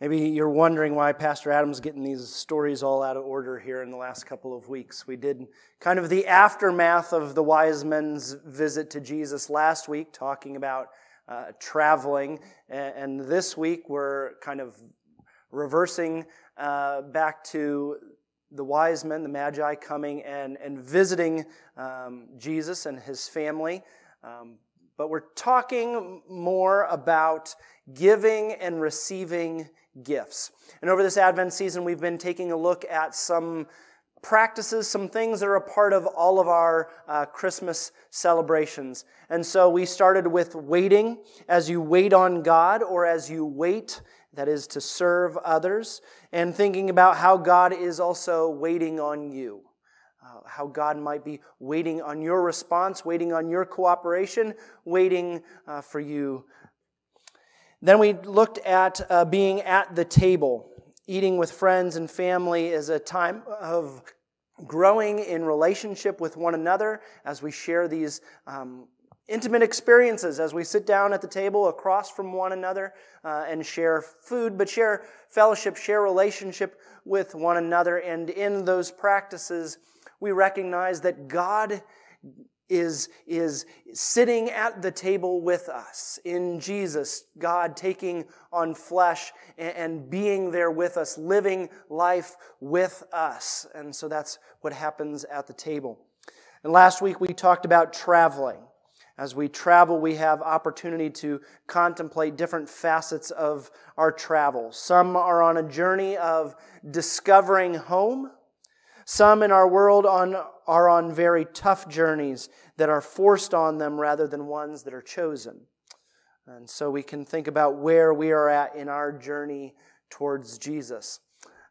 Maybe you're wondering why Pastor Adam's getting these stories all out of order here in the last couple of weeks. We did kind of the aftermath of the wise men's visit to Jesus last week, talking about uh, traveling. And this week we're kind of reversing uh, back to the wise men, the Magi, coming and, and visiting um, Jesus and his family. Um, but we're talking more about giving and receiving gifts. And over this Advent season, we've been taking a look at some practices, some things that are a part of all of our uh, Christmas celebrations. And so we started with waiting as you wait on God or as you wait, that is to serve others, and thinking about how God is also waiting on you. Uh, how God might be waiting on your response, waiting on your cooperation, waiting uh, for you then we looked at uh, being at the table. Eating with friends and family is a time of growing in relationship with one another as we share these um, intimate experiences, as we sit down at the table across from one another uh, and share food, but share fellowship, share relationship with one another. And in those practices, we recognize that God is, is sitting at the table with us in Jesus, God taking on flesh and, and, being there with us, living life with us. And so that's what happens at the table. And last week we talked about traveling. As we travel, we have opportunity to contemplate different facets of our travel. Some are on a journey of discovering home. Some in our world on, are on very tough journeys that are forced on them rather than ones that are chosen. And so we can think about where we are at in our journey towards Jesus.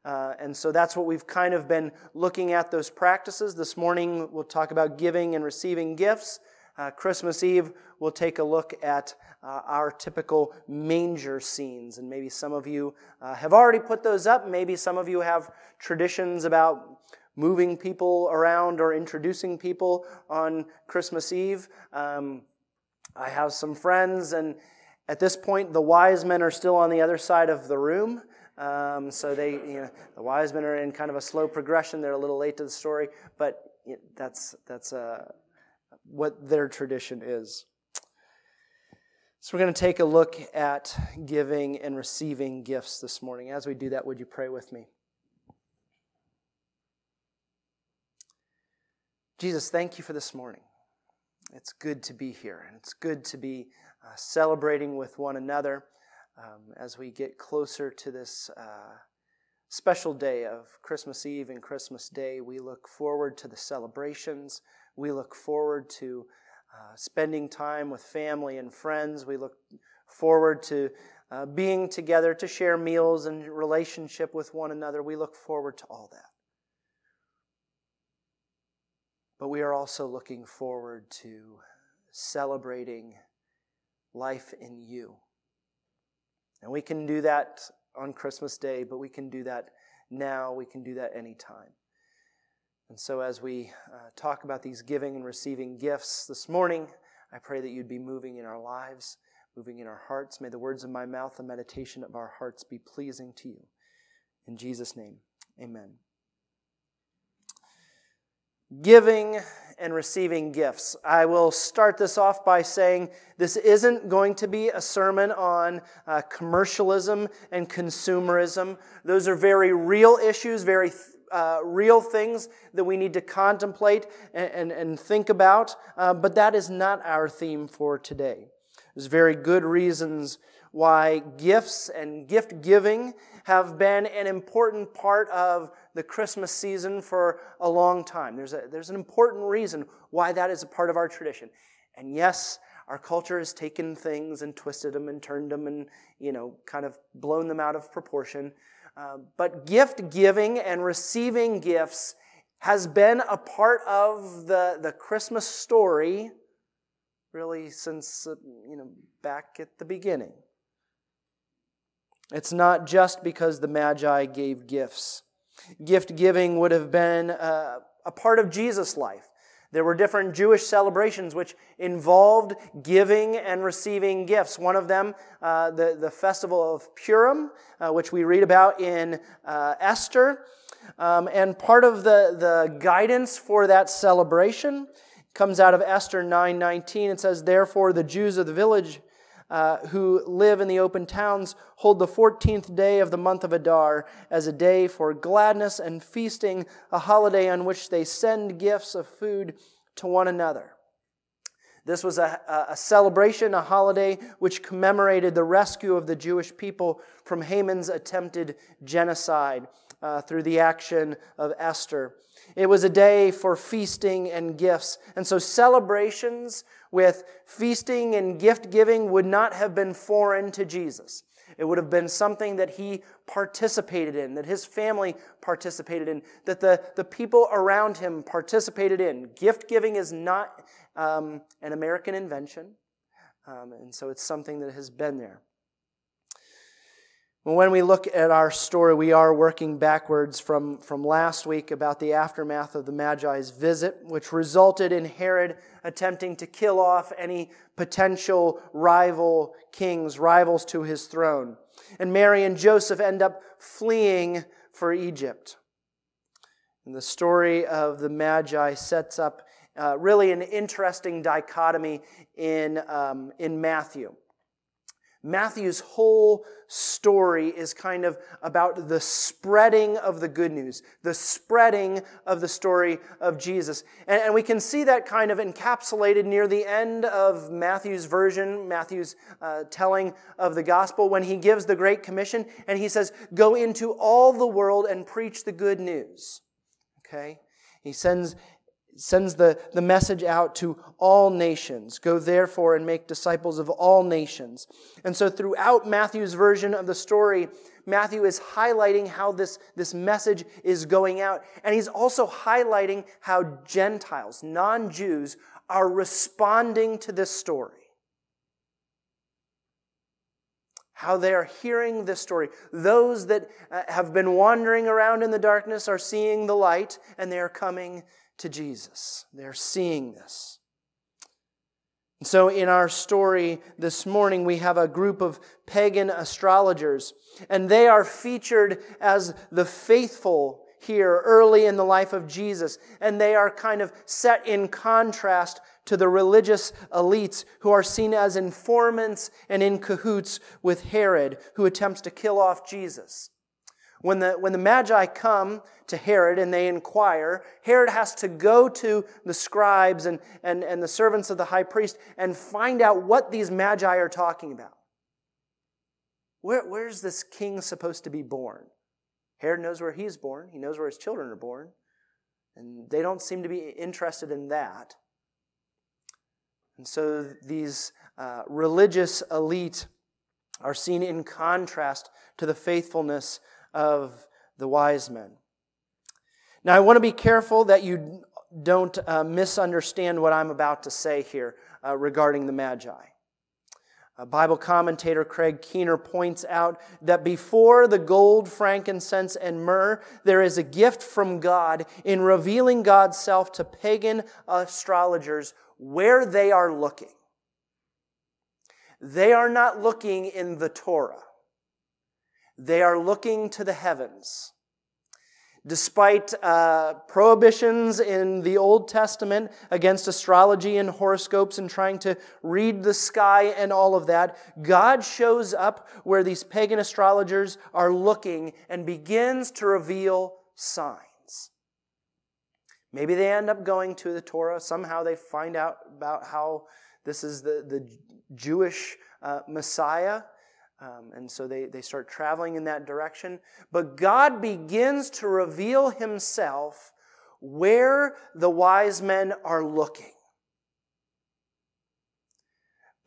Uh, and so that's what we've kind of been looking at those practices. This morning we'll talk about giving and receiving gifts. Uh, Christmas Eve, we'll take a look at uh, our typical manger scenes. And maybe some of you uh, have already put those up. Maybe some of you have traditions about moving people around or introducing people on Christmas Eve. Um, I have some friends, and at this point, the wise men are still on the other side of the room. Um, so they, you know, the wise men are in kind of a slow progression. They're a little late to the story, but that's that's uh, what their tradition is. So we're going to take a look at giving and receiving gifts this morning. As we do that, would you pray with me? Jesus, thank you for this morning. It's good to be here, and it's good to be uh, celebrating with one another um, as we get closer to this uh, special day of Christmas Eve and Christmas Day. We look forward to the celebrations. We look forward to uh, spending time with family and friends. We look forward to uh, being together to share meals and relationship with one another. We look forward to all that. But we are also looking forward to celebrating life in you. And we can do that on Christmas Day, but we can do that now. We can do that anytime. And so, as we uh, talk about these giving and receiving gifts this morning, I pray that you'd be moving in our lives, moving in our hearts. May the words of my mouth, the meditation of our hearts be pleasing to you. In Jesus' name, amen giving and receiving gifts. I will start this off by saying this isn't going to be a sermon on uh, commercialism and consumerism. Those are very real issues, very uh, real things that we need to contemplate and, and, and think about, uh, but that is not our theme for today. There's very good reasons why gifts and gift giving have been an important part of the Christmas season for a long time. There's, a, there's an important reason why that is a part of our tradition. And yes, our culture has taken things and twisted them and turned them and, you know, kind of blown them out of proportion. Uh, but gift giving and receiving gifts has been a part of the, the Christmas story really since, uh, you know, back at the beginning. It's not just because the Magi gave gifts. Gift giving would have been a, uh, a part of Jesus' life. There were different Jewish celebrations which involved giving and receiving gifts. One of them, uh, the, the festival of Purim, uh, which we read about in uh, Esther. Um, and part of the, the guidance for that celebration comes out of Esther 9:19. It says, "Therefore the Jews of the village uh, who live in the open towns hold the 14th day of the month of Adar as a day for gladness and feasting, a holiday on which they send gifts of food to one another." This was a, a, celebration, a holiday which commemorated the rescue of the Jewish people from Haman's attempted genocide uh, through the action of Esther. It was a day for feasting and gifts. And so celebrations with feasting and gift giving would not have been foreign to Jesus. It would have been something that he participated in, that his family participated in, that the, the people around him participated in. Gift giving is not um, an American invention, um, and so it's something that has been there. When we look at our story, we are working backwards from, from last week about the aftermath of the Magi's visit, which resulted in Herod attempting to kill off any potential rival kings, rivals to his throne. And Mary and Joseph end up fleeing for Egypt. And the story of the Magi sets up uh, really an interesting dichotomy in, um, in Matthew. Matthew's whole story is kind of about the spreading of the good news, the spreading of the story of Jesus. And, and we can see that kind of encapsulated near the end of Matthew's version, Matthew's uh, telling of the gospel, when he gives the Great Commission and he says, Go into all the world and preach the good news. Okay? He sends sends the, the message out to all nations. Go therefore and make disciples of all nations. And so throughout Matthew's version of the story, Matthew is highlighting how this, this message is going out. And he's also highlighting how Gentiles, non Jews, are responding to this story. How they are hearing this story. Those that uh, have been wandering around in the darkness are seeing the light and they are coming to Jesus. They're seeing this. And so, in our story this morning, we have a group of pagan astrologers, and they are featured as the faithful here early in the life of Jesus. And they are kind of set in contrast to the religious elites who are seen as informants and in cahoots with Herod, who attempts to kill off Jesus. When the, when the Magi come to Herod and they inquire, Herod has to go to the scribes and, and, and the servants of the high priest and find out what these Magi are talking about. Where, where's this king supposed to be born? Herod knows where he's born, he knows where his children are born, and they don't seem to be interested in that. And so these uh, religious elite are seen in contrast to the faithfulness of the wise men. Now, I want to be careful that you don't uh, misunderstand what I'm about to say here uh, regarding the Magi. A Bible commentator Craig Keener points out that before the gold, frankincense, and myrrh, there is a gift from God in revealing God's self to pagan astrologers where they are looking. They are not looking in the Torah. They are looking to the heavens. Despite uh, prohibitions in the Old Testament against astrology and horoscopes and trying to read the sky and all of that, God shows up where these pagan astrologers are looking and begins to reveal signs. Maybe they end up going to the Torah. Somehow they find out about how this is the, the Jewish uh, Messiah um, and so they, they start traveling in that direction. But God begins to reveal himself where the wise men are looking.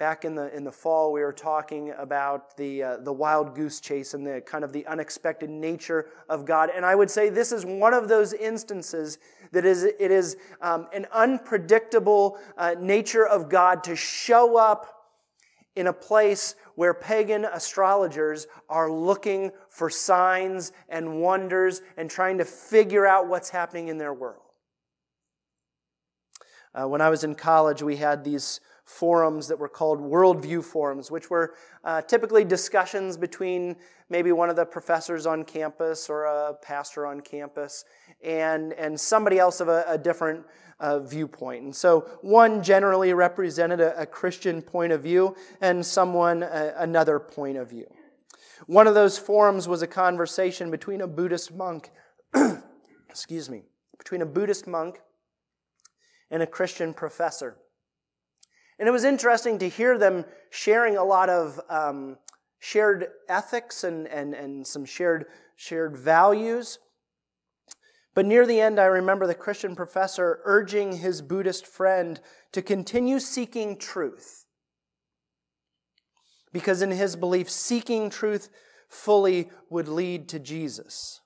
Back in the, in the fall, we were talking about the, uh, the wild goose chase and the kind of the unexpected nature of God. And I would say this is one of those instances that is, it is um, an unpredictable uh, nature of God to show up in a place where pagan astrologers are looking for signs and wonders and trying to figure out what's happening in their world. Uh, when I was in college, we had these forums that were called worldview forums, which were uh, typically discussions between maybe one of the professors on campus or a pastor on campus and, and somebody else of a, a different uh, viewpoint. And so one generally represented a, a Christian point of view and someone a, uh, another point of view. One of those forums was a conversation between a Buddhist monk, excuse me, between a Buddhist monk and a Christian professor. And it was interesting to hear them sharing a lot of um, shared ethics and, and, and some shared, shared values. But near the end, I remember the Christian professor urging his Buddhist friend to continue seeking truth. Because in his belief, seeking truth fully would lead to Jesus.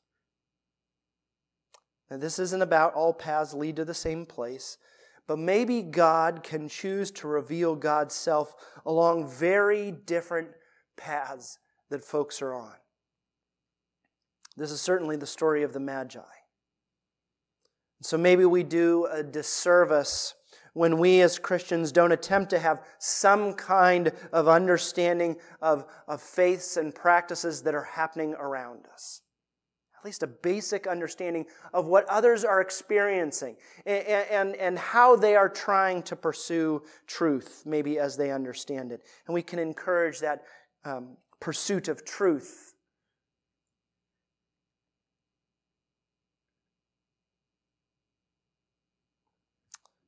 Now, this isn't about all paths lead to the same place. But maybe God can choose to reveal God's self along very different paths that folks are on. This is certainly the story of the Magi. So maybe we do a disservice when we as Christians don't attempt to have some kind of understanding of, of faiths and practices that are happening around us least a basic understanding of what others are experiencing and, and, and how they are trying to pursue truth, maybe as they understand it. And we can encourage that um, pursuit of truth.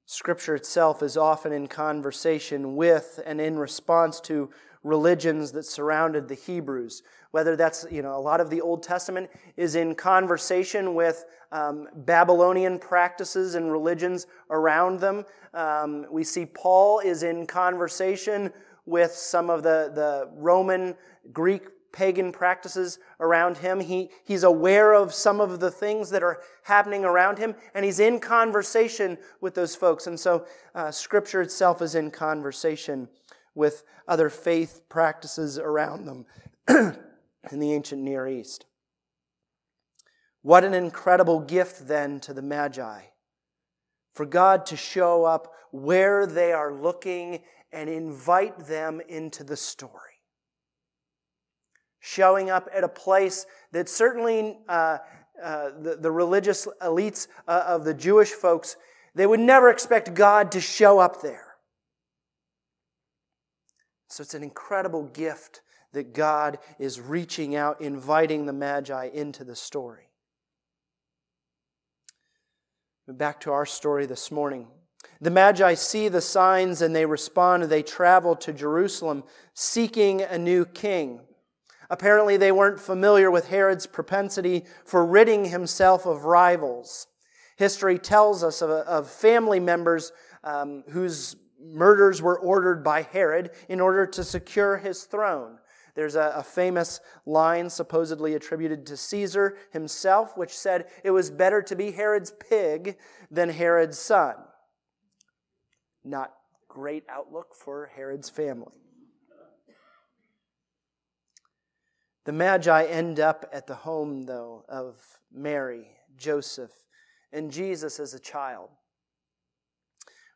Scripture itself is often in conversation with and in response to religions that surrounded the Hebrews. Whether that's, you know, a lot of the Old Testament is in conversation with um, Babylonian practices and religions around them. Um, we see Paul is in conversation with some of the, the Roman, Greek pagan practices around him. He, he's aware of some of the things that are happening around him, and he's in conversation with those folks. And so, uh, Scripture itself is in conversation with other faith practices around them in the ancient Near East. What an incredible gift, then, to the Magi for God to show up where they are looking and invite them into the story. Showing up at a place that certainly uh, uh, the, the, religious elites uh, of the Jewish folks, they would never expect God to show up there. So it's an incredible gift that God is reaching out, inviting the Magi into the story. Back to our story this morning. The Magi see the signs and they respond. They travel to Jerusalem seeking a new king. Apparently, they weren't familiar with Herod's propensity for ridding himself of rivals. History tells us of, of family members um, whose murders were ordered by Herod in order to secure his throne. There's a, a, famous line supposedly attributed to Caesar himself, which said, It was better to be Herod's pig than Herod's son. Not great outlook for Herod's family. The Magi end up at the home, though, of Mary, Joseph, and Jesus as a child.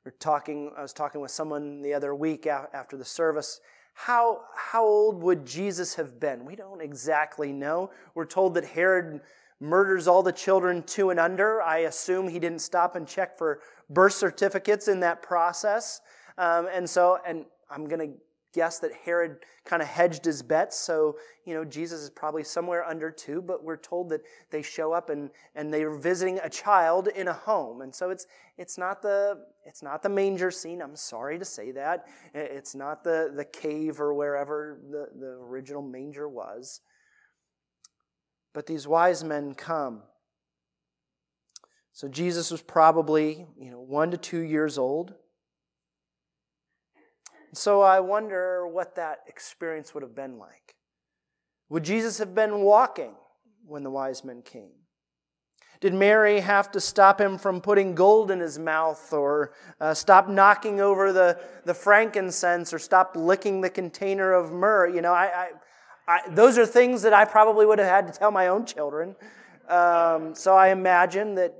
We're talking, I was talking with someone the other week after the service. How, how old would Jesus have been? We don't exactly know. We're told that Herod murders all the children two and under. I assume he didn't stop and check for birth certificates in that process. Um, and so, and I'm going to guess that Herod kind of hedged his bets. So, you know, Jesus is probably somewhere under two, but we're told that they show up and, and they're visiting a child in a home. And so it's, it's not the, it's not the manger scene. I'm sorry to say that. It's not the, the cave or wherever the, the original manger was. But these wise men come. So Jesus was probably, you know, one to two years old. So I wonder what that experience would have been like. Would Jesus have been walking when the wise men came? Did Mary have to stop him from putting gold in his mouth or uh, stop knocking over the, the frankincense or stop licking the container of myrrh? You know, I, I, I those are things that I probably would have had to tell my own children. Um, so I imagine that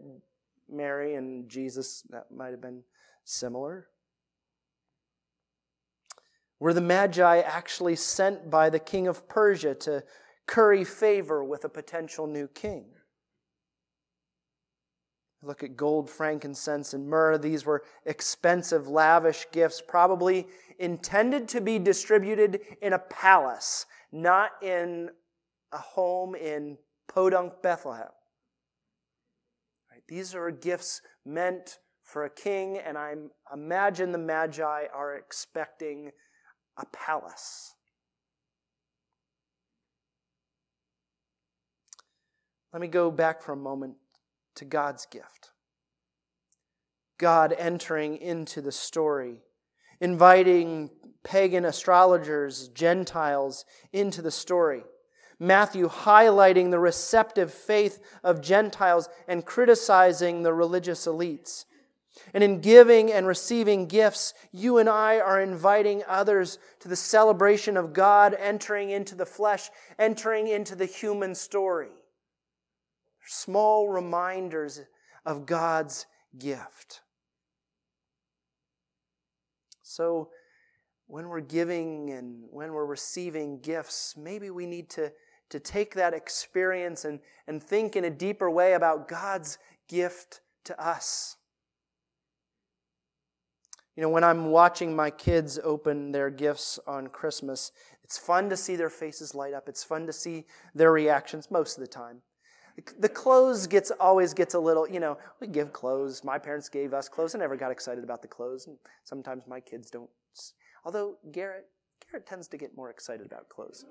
Mary and Jesus, that might have been similar? Were the Magi actually sent by the king of Persia to curry favor with a potential new king? Look at gold, frankincense, and myrrh. These were expensive, lavish gifts, probably intended to be distributed in a palace, not in a home in Podunk, Bethlehem. Right? These are gifts meant for a king, and I imagine the Magi are expecting a palace. Let me go back for a moment to God's gift. God entering into the story, inviting pagan astrologers, Gentiles into the story. Matthew highlighting the receptive faith of Gentiles and criticizing the religious elites. And in giving and receiving gifts, you and I are inviting others to the celebration of God entering into the flesh, entering into the human story small reminders of God's gift. So, when we're giving and when we're receiving gifts, maybe we need to, to take that experience and, and think in a deeper way about God's gift to us. You know, when I'm watching my kids open their gifts on Christmas, it's fun to see their faces light up. It's fun to see their reactions most of the time. The clothes gets always gets a little, you know, we give clothes. My parents gave us clothes. I never got excited about the clothes. And sometimes my kids don't. Although Garrett, Garrett tends to get more excited about clothes.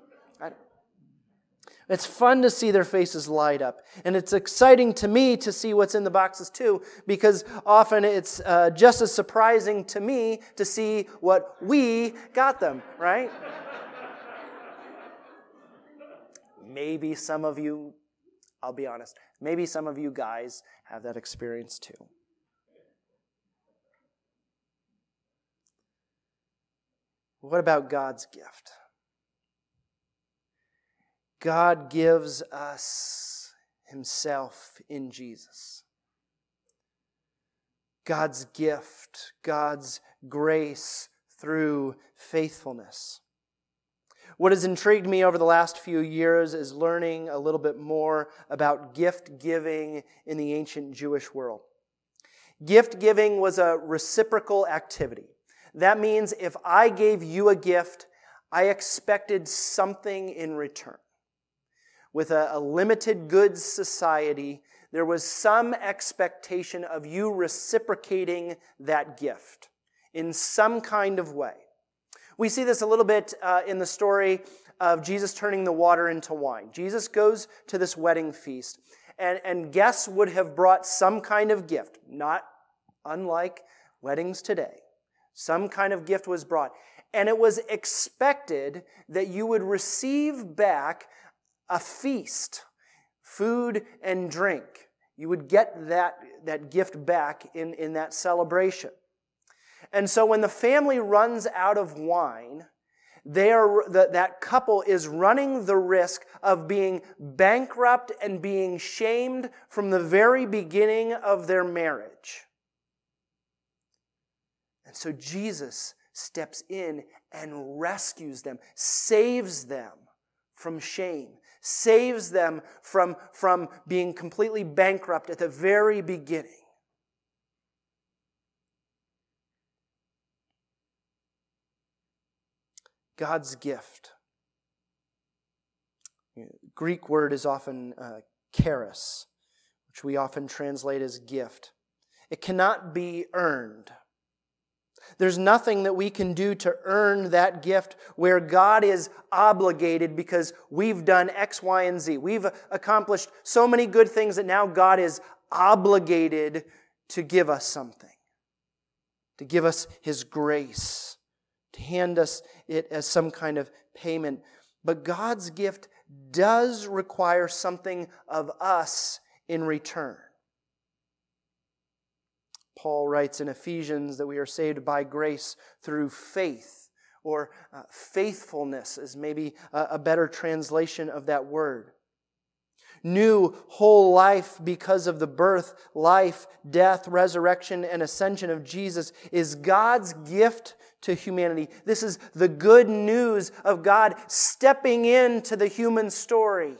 It's fun to see their faces light up. And it's exciting to me to see what's in the boxes too, because often it's uh, just as surprising to me to see what we got them, right? Maybe some of you I'll be honest. Maybe some of you guys have that experience too. What about God's gift? God gives us Himself in Jesus. God's gift, God's grace through faithfulness. What has intrigued me over the last few years is learning a little bit more about gift giving in the ancient Jewish world. Gift giving was a reciprocal activity. That means if I gave you a gift, I expected something in return. With a, a limited goods society, there was some expectation of you reciprocating that gift in some kind of way. We see this a little bit uh, in the story of Jesus turning the water into wine. Jesus goes to this wedding feast, and, and guests would have brought some kind of gift, not unlike weddings today. Some kind of gift was brought. And it was expected that you would receive back a feast, food and drink. You would get that, that gift back in, in that celebration. And so when the family runs out of wine, they are, that, that couple is running the risk of being bankrupt and being shamed from the very beginning of their marriage. And so Jesus steps in and rescues them, saves them from shame, saves them from, from being completely bankrupt at the very beginning. God's gift. Greek word is often uh, charis, which we often translate as gift. It cannot be earned. There's nothing that we can do to earn that gift where God is obligated because we've done X, Y, and Z. We've accomplished so many good things that now God is obligated to give us something, to give us His grace to hand us it as some kind of payment. But God's gift does require something of us in return. Paul writes in Ephesians that we are saved by grace through faith, or uh, faithfulness is maybe a, a better translation of that word. new whole life because of the birth, life, death, resurrection, and ascension of Jesus is God's gift to humanity. This is the good news of God stepping into the human story.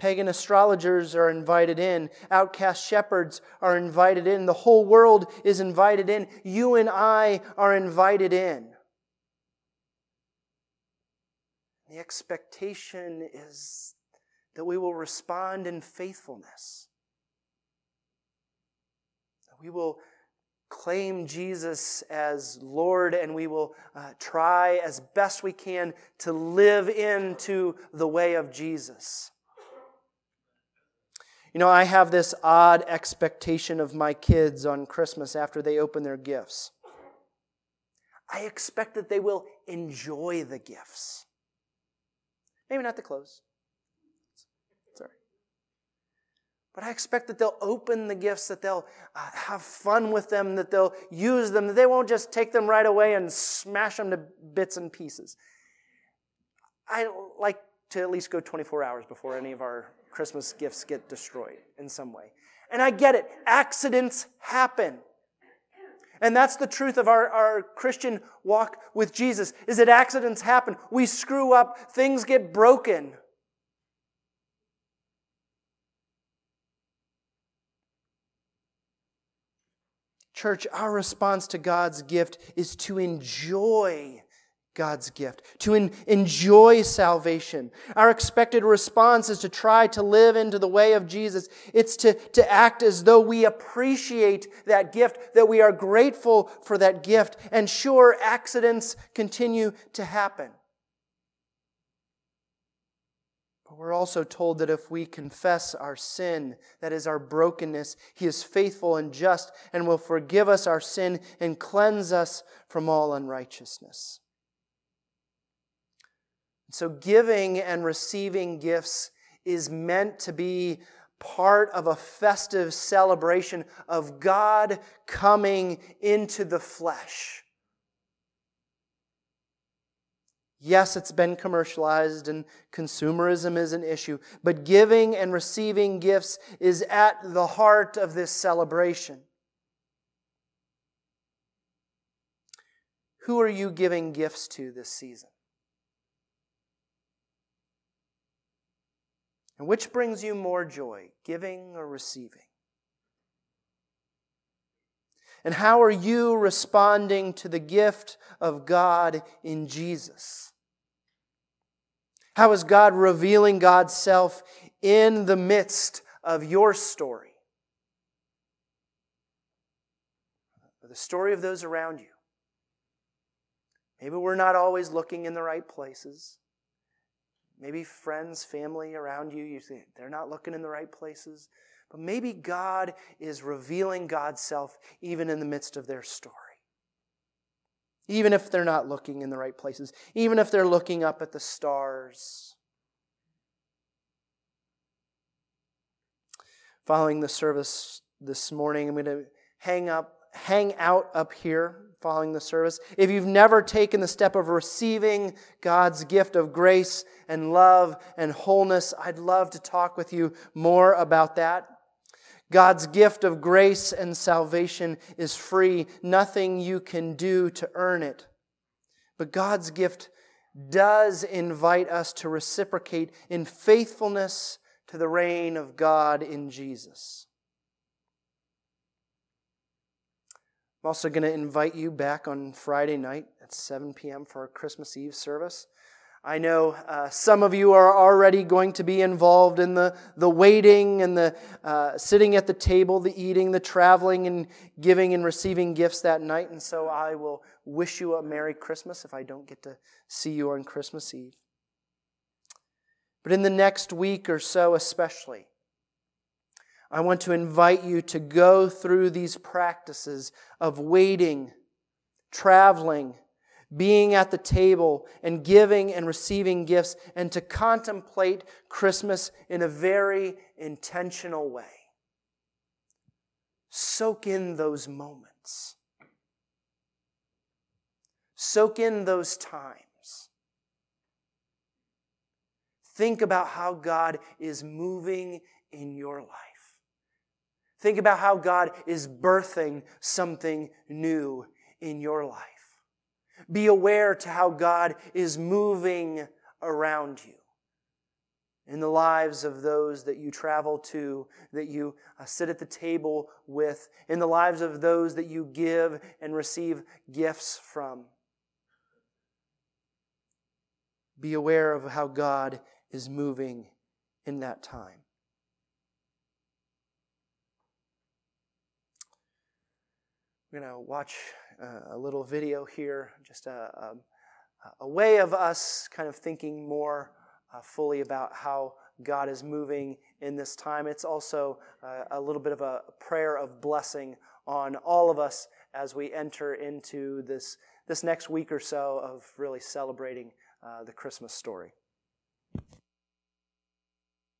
Pagan astrologers are invited in. Outcast shepherds are invited in. The whole world is invited in. You and I are invited in. The expectation is that we will respond in faithfulness. That we will claim Jesus as Lord and we will uh, try as best we can to live into the way of Jesus. You know, I have this odd expectation of my kids on Christmas after they open their gifts. I expect that they will enjoy the gifts. Maybe not the clothes. Sorry. But I expect that they'll open the gifts, that they'll uh, have fun with them, that they'll use them, that they won't just take them right away and smash them to bits and pieces. I like to at least go 24 hours before any of our Christmas gifts get destroyed in some way. And I get it. Accidents happen. And that's the truth of our, our Christian walk with Jesus, is that accidents happen. We screw up, things get broken. Church, our response to God's gift is to enjoy God's gift, to en- enjoy salvation. Our expected response is to try to live into the way of Jesus. It's to, to act as though we appreciate that gift, that we are grateful for that gift. And sure, accidents continue to happen. But we're also told that if we confess our sin, that is our brokenness, He is faithful and just and will forgive us our sin and cleanse us from all unrighteousness. So, giving and receiving gifts is meant to be part of a festive celebration of God coming into the flesh. Yes, it's been commercialized and consumerism is an issue, but giving and receiving gifts is at the heart of this celebration. Who are you giving gifts to this season? And which brings you more joy, giving or receiving? And how are you responding to the gift of God in Jesus? How is God revealing God's self in the midst of your story? The story of those around you. Maybe we're not always looking in the right places. Maybe friends, family around you, you think they're not looking in the right places. But maybe God is revealing God's self even in the midst of their story. Even if they're not looking in the right places, even if they're looking up at the stars. Following the service this morning, I'm going to hang up hang out up here following the service. If you've never taken the step of receiving God's gift of grace and love and wholeness, I'd love to talk with you more about that. God's gift of grace and salvation is free, nothing you can do to earn it. But God's gift does invite us to reciprocate in faithfulness to the reign of God in Jesus. I'm also going to invite you back on Friday night at 7 p.m. for our Christmas Eve service. I know uh, some of you are already going to be involved in the, the waiting and the uh, sitting at the table, the eating, the traveling, and giving and receiving gifts that night. And so I will wish you a Merry Christmas if I don't get to see you on Christmas Eve. But in the next week or so, especially, I want to invite you to go through these practices of waiting, traveling, being at the table, and giving and receiving gifts, and to contemplate Christmas in a very intentional way. Soak in those moments. Soak in those times. Think about how God is moving in your life. Think about how God is birthing something new in your life. Be aware to how God is moving around you in the lives of those that you travel to, that you uh, sit at the table with, in the lives of those that you give and receive gifts from. Be aware of how God is moving in that time. We're going to watch uh, a little video here, just a, a, a, way of us kind of thinking more uh, fully about how God is moving in this time. It's also uh, a little bit of a prayer of blessing on all of us as we enter into this, this next week or so of really celebrating uh, the Christmas story.